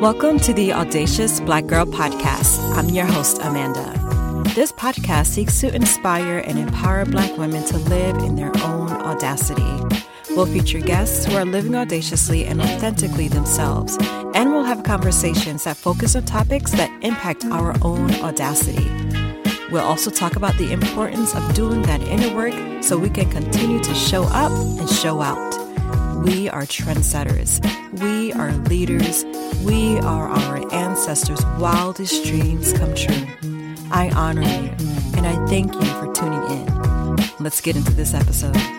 Welcome to the Audacious Black Girl Podcast. I'm your host, Amanda. This podcast seeks to inspire and empower Black women to live in their own audacity. We'll feature guests who are living audaciously and authentically themselves, and we'll have conversations that focus on topics that impact our own audacity. We'll also talk about the importance of doing that inner work so we can continue to show up and show out. We are trendsetters. We are leaders. We are our ancestors' wildest dreams come true. I honor you and I thank you for tuning in. Let's get into this episode.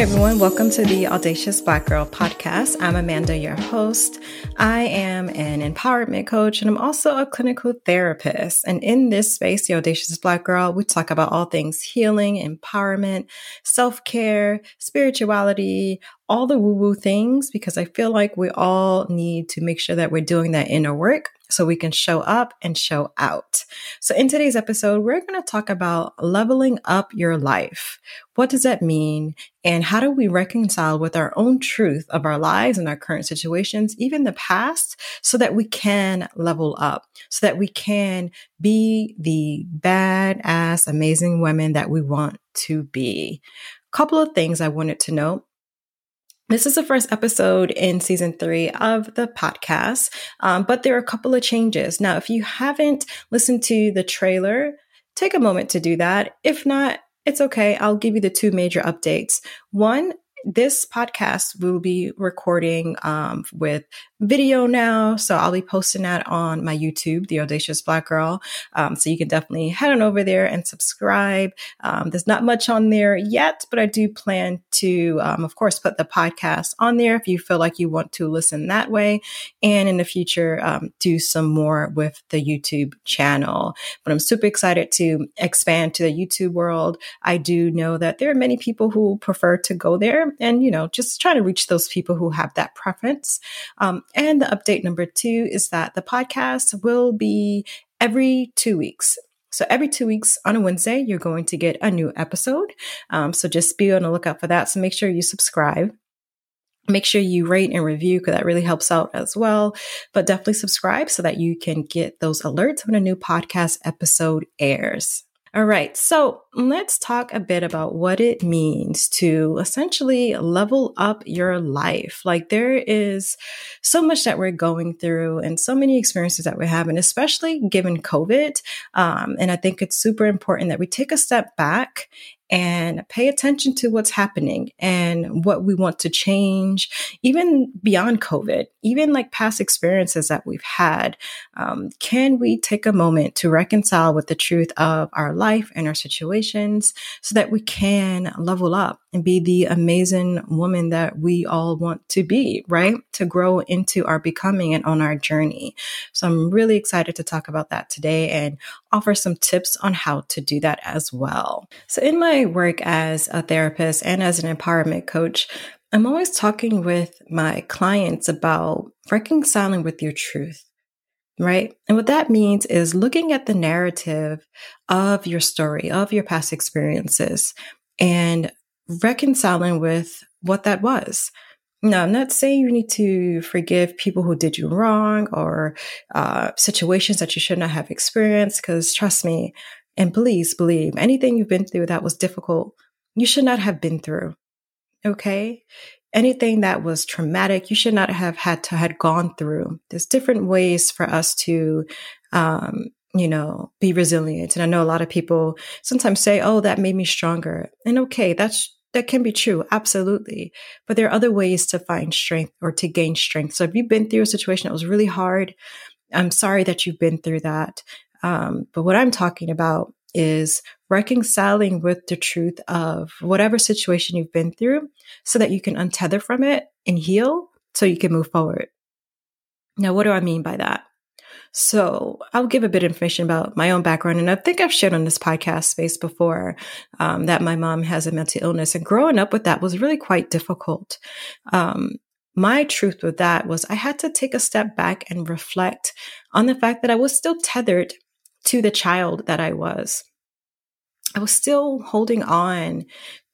Hey everyone, welcome to the Audacious Black Girl podcast. I'm Amanda, your host. I am an empowerment coach and I'm also a clinical therapist. And in this space, the Audacious Black Girl, we talk about all things healing, empowerment, self care, spirituality, all the woo woo things, because I feel like we all need to make sure that we're doing that inner work so we can show up and show out. So, in today's episode, we're going to talk about leveling up your life. What does that mean? And how do we reconcile with our own truth of our lives and our current situations, even the past, so that we can level up, so that we can be the badass, amazing women that we want to be? Couple of things I wanted to note. This is the first episode in season three of the podcast, um, but there are a couple of changes. Now, if you haven't listened to the trailer, take a moment to do that. If not, it's okay. I'll give you the two major updates. One, this podcast will be recording um, with video now. So I'll be posting that on my YouTube, The Audacious Black Girl. Um, so you can definitely head on over there and subscribe. Um, there's not much on there yet, but I do plan to, um, of course, put the podcast on there if you feel like you want to listen that way. And in the future, um, do some more with the YouTube channel. But I'm super excited to expand to the YouTube world. I do know that there are many people who prefer to go there and, you know, just try to reach those people who have that preference. And the update number two is that the podcast will be every two weeks. So every two weeks on a Wednesday, you're going to get a new episode. Um, so just be on the lookout for that. So make sure you subscribe. Make sure you rate and review because that really helps out as well. But definitely subscribe so that you can get those alerts when a new podcast episode airs. All right, so let's talk a bit about what it means to essentially level up your life. Like, there is so much that we're going through and so many experiences that we're having, especially given COVID. Um, and I think it's super important that we take a step back and pay attention to what's happening and what we want to change, even beyond COVID, even like past experiences that we've had. Um, can we take a moment to reconcile with the truth of our life and our situations so that we can level up and be the amazing woman that we all want to be, right? To grow into our becoming and on our journey. So I'm really excited to talk about that today and offer some tips on how to do that as well. So in my work as a therapist and as an empowerment coach, I'm always talking with my clients about reconciling with your truth right? And what that means is looking at the narrative of your story, of your past experiences, and reconciling with what that was. Now, I'm not saying you need to forgive people who did you wrong or uh, situations that you should not have experienced, because trust me, and please believe anything you've been through that was difficult, you should not have been through. Okay? Anything that was traumatic, you should not have had to had gone through. There's different ways for us to um, you know, be resilient. And I know a lot of people sometimes say, "Oh, that made me stronger." And okay, that's that can be true, absolutely. But there are other ways to find strength or to gain strength. So if you've been through a situation that was really hard, I'm sorry that you've been through that. Um, but what I'm talking about is reconciling with the truth of whatever situation you've been through so that you can untether from it and heal so you can move forward. Now, what do I mean by that? So I'll give a bit of information about my own background. And I think I've shared on this podcast space before um, that my mom has a mental illness and growing up with that was really quite difficult. Um, my truth with that was I had to take a step back and reflect on the fact that I was still tethered to the child that I was. I was still holding on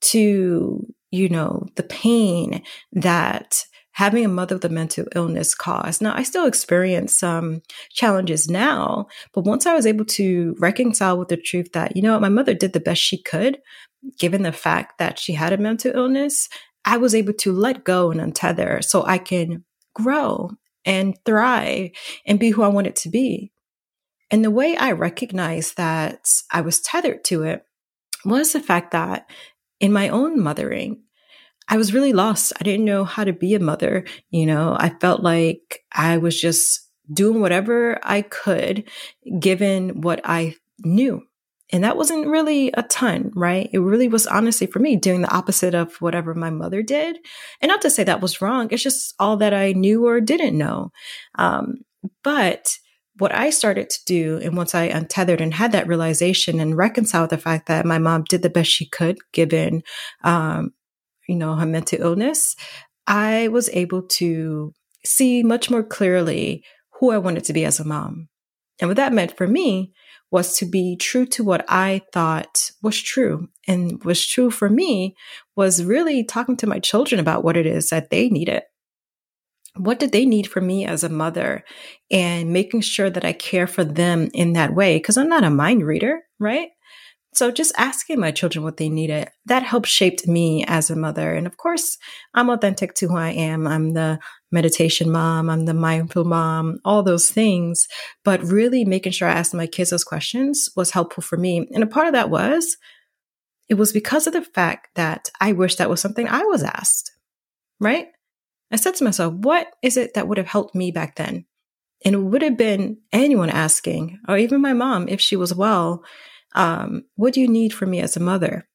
to, you know, the pain that having a mother with a mental illness caused. Now, I still experience some challenges now, but once I was able to reconcile with the truth that, you know, my mother did the best she could, given the fact that she had a mental illness, I was able to let go and untether so I can grow and thrive and be who I wanted to be. And the way I recognized that I was tethered to it was the fact that in my own mothering, I was really lost. I didn't know how to be a mother. You know, I felt like I was just doing whatever I could given what I knew. And that wasn't really a ton, right? It really was honestly for me doing the opposite of whatever my mother did. And not to say that was wrong. It's just all that I knew or didn't know. Um, but what I started to do, and once I untethered and had that realization and reconciled the fact that my mom did the best she could given, um, you know, her mental illness, I was able to see much more clearly who I wanted to be as a mom. And what that meant for me was to be true to what I thought was true. And was true for me was really talking to my children about what it is that they needed what did they need from me as a mother and making sure that I care for them in that way? Cause I'm not a mind reader, right? So just asking my children what they needed, that helped shaped me as a mother. And of course, I'm authentic to who I am. I'm the meditation mom. I'm the mindful mom, all those things. But really making sure I asked my kids those questions was helpful for me. And a part of that was, it was because of the fact that I wish that was something I was asked, right? I said to myself, what is it that would have helped me back then? And it would have been anyone asking, or even my mom, if she was well, um, what do you need from me as a mother?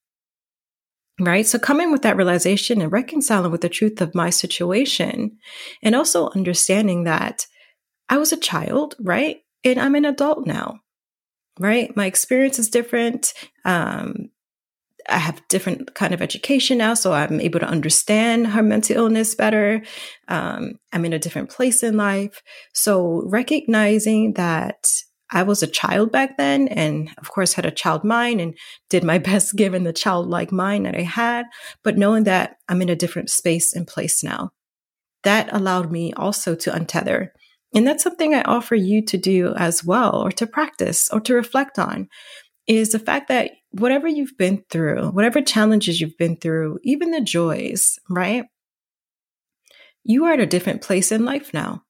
Right. So coming with that realization and reconciling with the truth of my situation and also understanding that I was a child, right? And I'm an adult now, right? My experience is different. Um, I have different kind of education now, so I'm able to understand her mental illness better. Um, I'm in a different place in life. So recognizing that I was a child back then, and of course had a child mind and did my best given the childlike mind that I had, but knowing that I'm in a different space and place now, that allowed me also to untether. And that's something I offer you to do as well, or to practice, or to reflect on is the fact that whatever you've been through, whatever challenges you've been through, even the joys, right? You are at a different place in life now.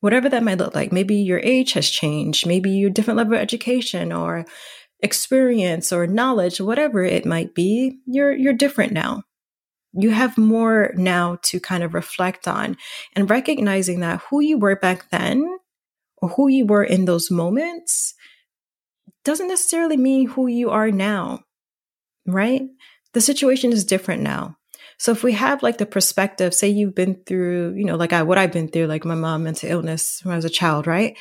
Whatever that might look like. Maybe your age has changed, maybe your different level of education or experience or knowledge, whatever it might be, you're you're different now. You have more now to kind of reflect on and recognizing that who you were back then or who you were in those moments doesn't necessarily mean who you are now, right? The situation is different now. So if we have like the perspective, say you've been through, you know, like I, what I've been through, like my mom mental illness when I was a child, right?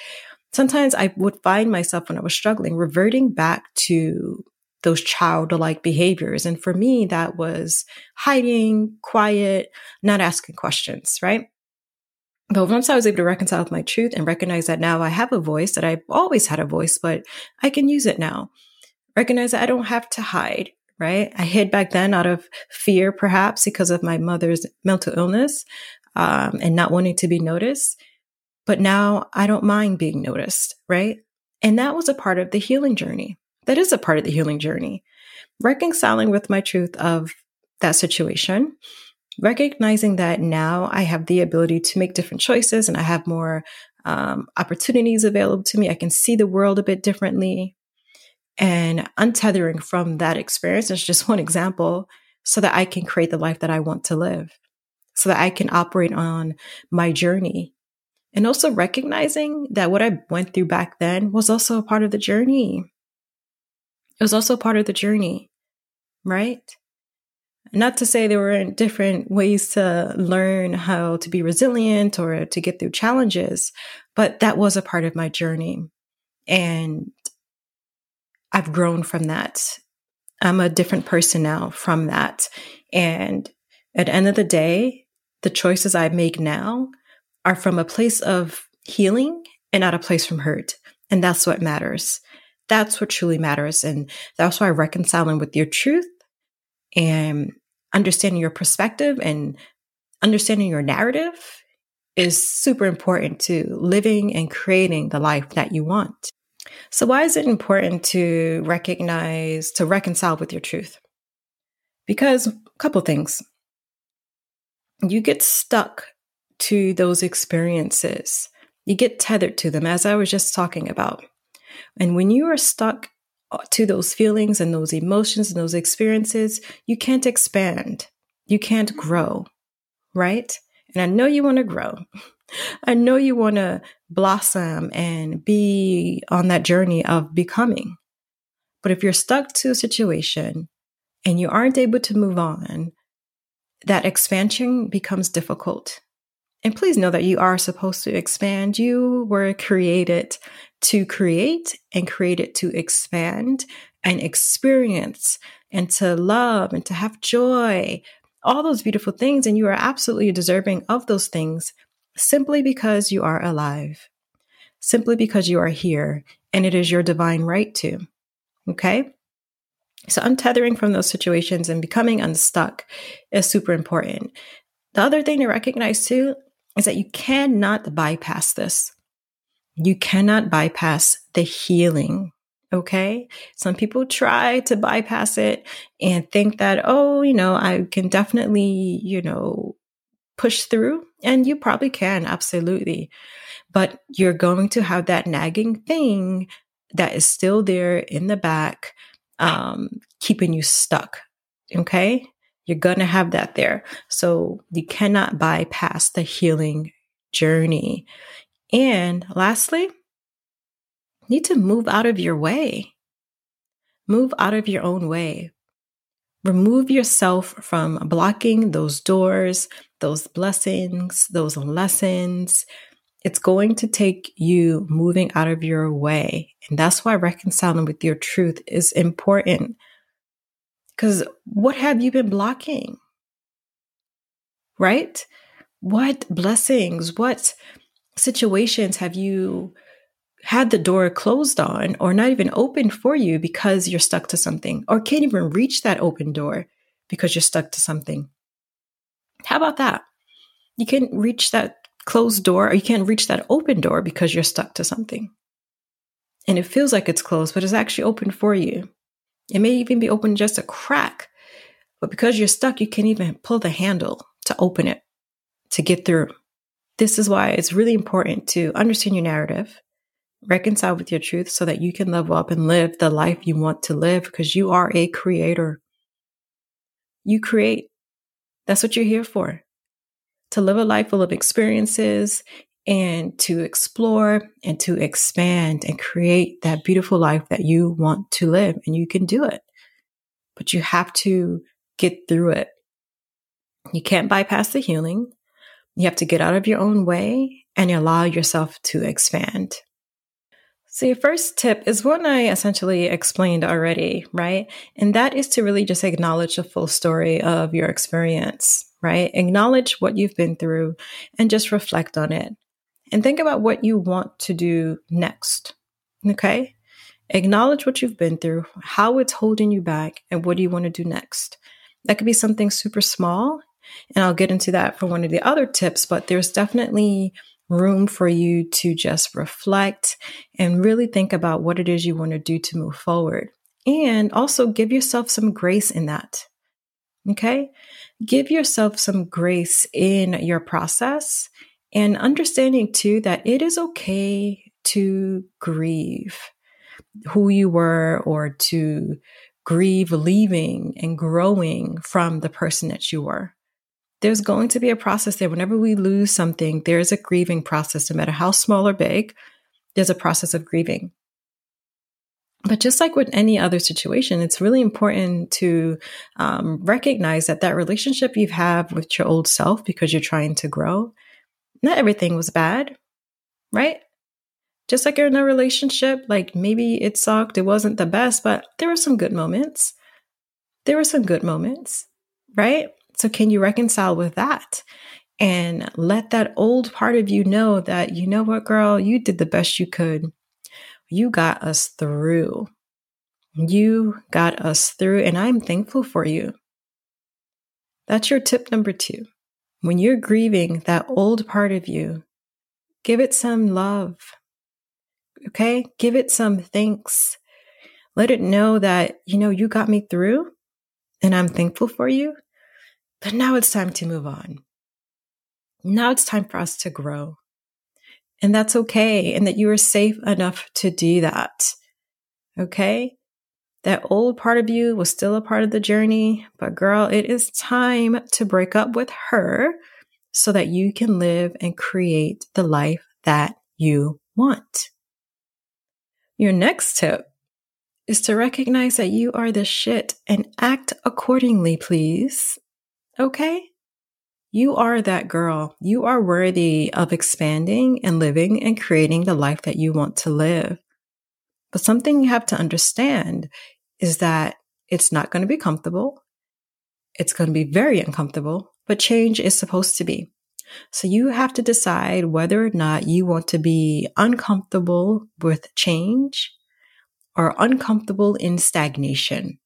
Sometimes I would find myself when I was struggling, reverting back to those childlike behaviors. And for me, that was hiding, quiet, not asking questions, right? But once I was able to reconcile with my truth and recognize that now I have a voice, that I've always had a voice, but I can use it now. Recognize that I don't have to hide, right? I hid back then out of fear, perhaps because of my mother's mental illness um, and not wanting to be noticed. But now I don't mind being noticed, right? And that was a part of the healing journey. That is a part of the healing journey. Reconciling with my truth of that situation recognizing that now I have the ability to make different choices and I have more um, opportunities available to me. I can see the world a bit differently. And untethering from that experience is just one example so that I can create the life that I want to live, so that I can operate on my journey. And also recognizing that what I went through back then was also a part of the journey. It was also part of the journey, right? Not to say there weren't different ways to learn how to be resilient or to get through challenges, but that was a part of my journey. And I've grown from that. I'm a different person now from that. And at the end of the day, the choices I make now are from a place of healing and not a place from hurt. And that's what matters. That's what truly matters. And that's why reconciling with your truth and understanding your perspective and understanding your narrative is super important to living and creating the life that you want. So, why is it important to recognize, to reconcile with your truth? Because a couple things. You get stuck to those experiences, you get tethered to them, as I was just talking about. And when you are stuck uh, to those feelings and those emotions and those experiences, you can't expand, you can't grow, right? And I know you want to grow. I know you want to blossom and be on that journey of becoming. But if you're stuck to a situation and you aren't able to move on, that expansion becomes difficult. And please know that you are supposed to expand. You were created to create and created to expand and experience and to love and to have joy, all those beautiful things. And you are absolutely deserving of those things simply because you are alive, simply because you are here, and it is your divine right to. Okay? So, untethering from those situations and becoming unstuck is super important. The other thing to recognize too is that you cannot bypass this. You cannot bypass the healing. Okay. Some people try to bypass it and think that, oh, you know, I can definitely, you know, push through. And you probably can, absolutely. But you're going to have that nagging thing that is still there in the back, um, keeping you stuck. Okay. You're going to have that there. So you cannot bypass the healing journey. And lastly, need to move out of your way. Move out of your own way. Remove yourself from blocking those doors, those blessings, those lessons. It's going to take you moving out of your way. And that's why reconciling with your truth is important. Because what have you been blocking? Right? What blessings, what situations have you had the door closed on or not even open for you because you're stuck to something or can't even reach that open door because you're stuck to something. How about that? You can't reach that closed door or you can't reach that open door because you're stuck to something. And it feels like it's closed, but it's actually open for you. It may even be open just a crack, but because you're stuck, you can't even pull the handle to open it, to get through. This is why it's really important to understand your narrative, reconcile with your truth so that you can level up and live the life you want to live because you are a creator. You create. That's what you're here for. To live a life full of experiences and to explore and to expand and create that beautiful life that you want to live. And you can do it, but you have to get through it. You can't bypass the healing. You have to get out of your own way and allow yourself to expand. So, your first tip is one I essentially explained already, right? And that is to really just acknowledge the full story of your experience, right? Acknowledge what you've been through and just reflect on it. And think about what you want to do next, okay? Acknowledge what you've been through, how it's holding you back, and what do you want to do next. That could be something super small. And I'll get into that for one of the other tips, but there's definitely room for you to just reflect and really think about what it is you want to do to move forward. And also give yourself some grace in that. Okay? Give yourself some grace in your process and understanding too that it is okay to grieve who you were or to grieve leaving and growing from the person that you were there's going to be a process there. Whenever we lose something, there's a grieving process, no matter how small or big, there's a process of grieving. But just like with any other situation, it's really important to um, recognize that that relationship you have with your old self because you're trying to grow, not everything was bad, right? Just like you're in a relationship, like maybe it sucked, it wasn't the best, but there were some good moments. There were some good moments, right? So, can you reconcile with that? And let that old part of you know that, you know what, girl, you did the best you could. You got us through. You got us through, and I'm thankful for you. That's your tip number two. When you're grieving that old part of you, give it some love. Okay? Give it some thanks. Let it know that, you know, you got me through and I'm thankful for you. But now it's time to move on. Now it's time for us to grow. And that's okay. And that you are safe enough to do that. Okay. That old part of you was still a part of the journey, but girl, it is time to break up with her so that you can live and create the life that you want. Your next tip is to recognize that you are the shit and act accordingly, please. Okay? You are that girl. You are worthy of expanding and living and creating the life that you want to live. But something you have to understand is that it's not going to be comfortable. It's going to be very uncomfortable, but change is supposed to be. So you have to decide whether or not you want to be uncomfortable with change or uncomfortable in stagnation.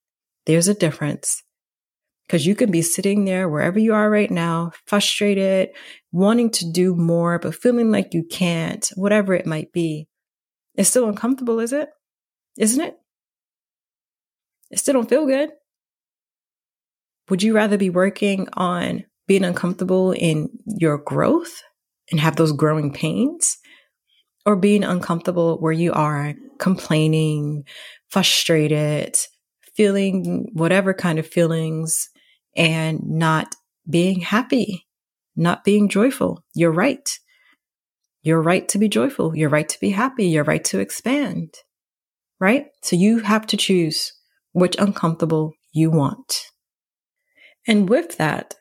There's a difference because you can be sitting there wherever you are right now, frustrated, wanting to do more, but feeling like you can't, whatever it might be. It's still uncomfortable, is it? Isn't it? It still don't feel good. Would you rather be working on being uncomfortable in your growth and have those growing pains or being uncomfortable where you are complaining, frustrated, feeling whatever kind of feelings and not being happy, not being joyful? You're right. You're right to be joyful. You're right to be happy. You're right to expand. Right? So you have to choose which uncomfortable you want. And with that,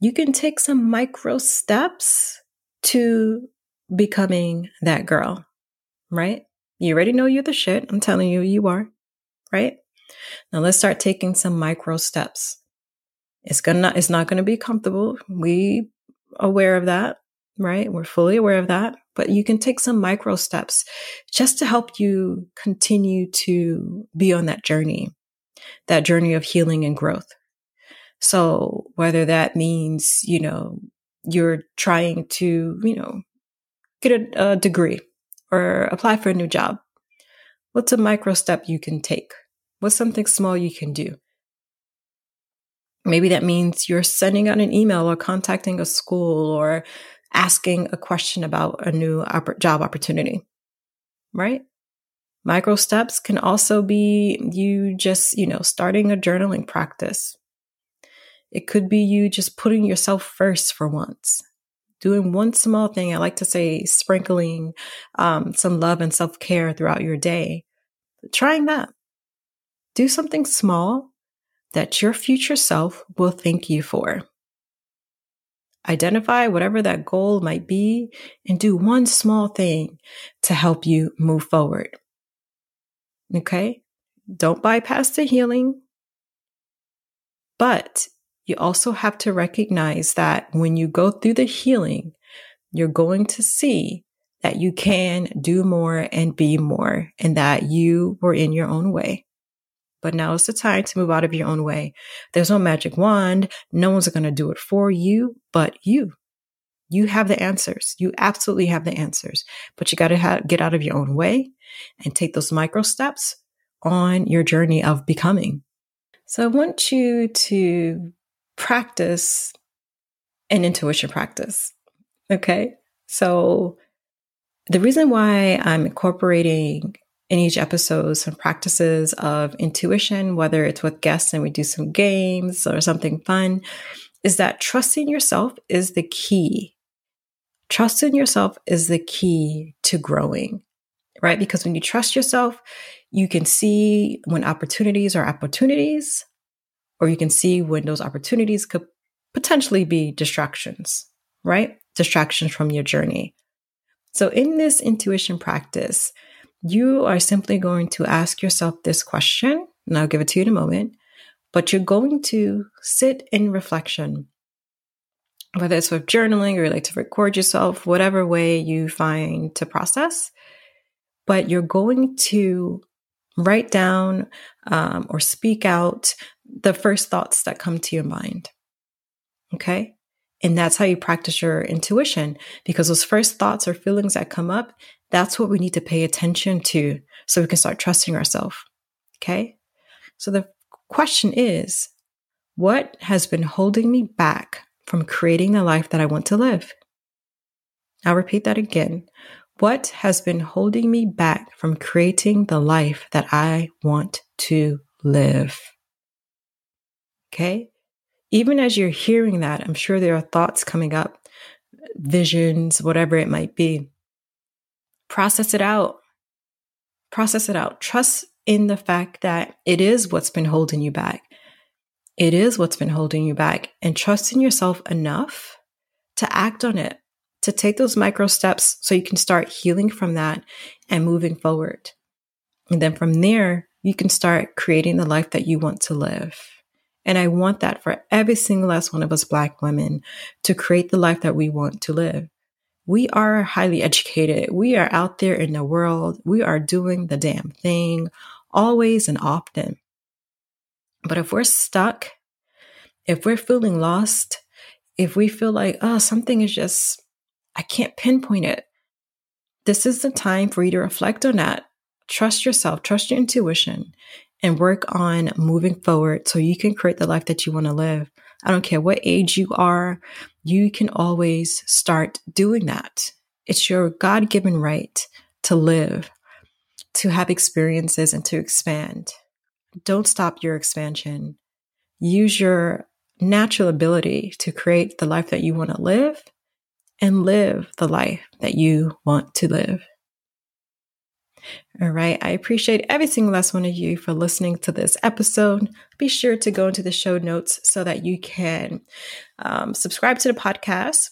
you can take some micro steps to becoming that girl, right? You already know you're the shit. I'm telling you, you are, right? Now let's start taking some micro steps. It's gonna, it's not gonna be comfortable. We aware of that, right? We're fully aware of that, but you can take some micro steps just to help you continue to be on that journey, that journey of healing and growth. So whether that means, you know, you're trying to, you know, get a, a degree or apply for a new job, what's a micro step you can take? What's something small you can do? Maybe that means you're sending out an email or contacting a school or asking a question about a new opp- job opportunity, right? Micro steps can also be you just, you know, starting a journaling practice. It could be you just putting yourself first for once, doing one small thing. I like to say sprinkling um, some love and self care throughout your day. Trying that. Do something small that your future self will thank you for. Identify whatever that goal might be and do one small thing to help you move forward. Okay? Don't bypass the healing. But you also have to recognize that when you go through the healing, you're going to see that you can do more and be more and that you were in your own way but now is the time to move out of your own way. There's no magic wand. No one's going to do it for you, but you. You have the answers. You absolutely have the answers, but you got to ha- get out of your own way and take those micro steps on your journey of becoming. So I want you to practice an intuition practice. Okay. So the reason why I'm incorporating in each episode some practices of intuition, whether it's with guests and we do some games or something fun, is that trusting yourself is the key. Trusting yourself is the key to growing, right? Because when you trust yourself, you can see when opportunities are opportunities, or you can see when those opportunities could potentially be distractions, right? Distractions from your journey. So in this intuition practice, you are simply going to ask yourself this question, and I'll give it to you in a moment, but you're going to sit in reflection. Whether it's with journaling or you like to record yourself, whatever way you find to process, but you're going to write down um, or speak out the first thoughts that come to your mind. Okay. And that's how you practice your intuition because those first thoughts or feelings that come up, that's what we need to pay attention to so we can start trusting ourselves. Okay. So the question is, what has been holding me back from creating the life that I want to live? I'll repeat that again. What has been holding me back from creating the life that I want to live? Okay. Even as you're hearing that, I'm sure there are thoughts coming up, visions, whatever it might be. Process it out. Process it out. Trust in the fact that it is what's been holding you back. It is what's been holding you back. And trust in yourself enough to act on it to take those micro steps so you can start healing from that and moving forward. And then from there, you can start creating the life that you want to live. And I want that for every single last one of us Black women to create the life that we want to live. We are highly educated. We are out there in the world. We are doing the damn thing always and often. But if we're stuck, if we're feeling lost, if we feel like, oh, something is just I can't pinpoint it. This is the time for you to reflect on that. Trust yourself, trust your intuition, and work on moving forward so you can create the life that you want to live. I don't care what age you are, you can always start doing that. It's your God given right to live, to have experiences, and to expand. Don't stop your expansion. Use your natural ability to create the life that you want to live and live the life that you want to live. All right. I appreciate every single last one of you for listening to this episode. Be sure to go into the show notes so that you can um, subscribe to the podcast,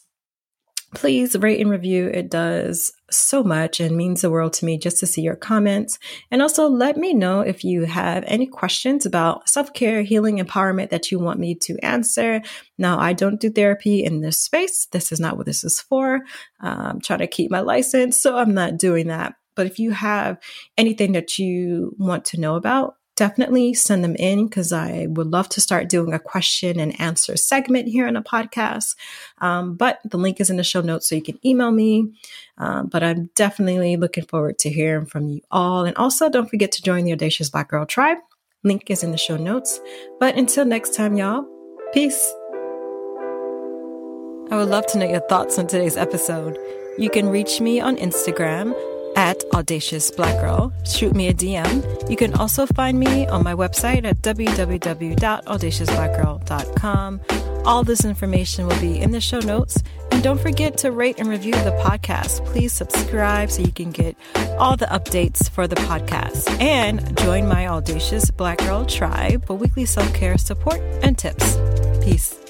please rate and review. It does so much and means the world to me just to see your comments. And also let me know if you have any questions about self care, healing, empowerment that you want me to answer. Now, I don't do therapy in this space. This is not what this is for. I'm trying to keep my license, so I'm not doing that. But if you have anything that you want to know about, definitely send them in because I would love to start doing a question and answer segment here in a podcast. Um, but the link is in the show notes so you can email me. Um, but I'm definitely looking forward to hearing from you all. And also, don't forget to join the Audacious Black Girl Tribe. Link is in the show notes. But until next time, y'all, peace. I would love to know your thoughts on today's episode. You can reach me on Instagram at Audacious Black Girl. Shoot me a DM. You can also find me on my website at www.audaciousblackgirl.com. All this information will be in the show notes. And don't forget to rate and review the podcast. Please subscribe so you can get all the updates for the podcast. And join my Audacious Black Girl tribe for weekly self care support and tips. Peace.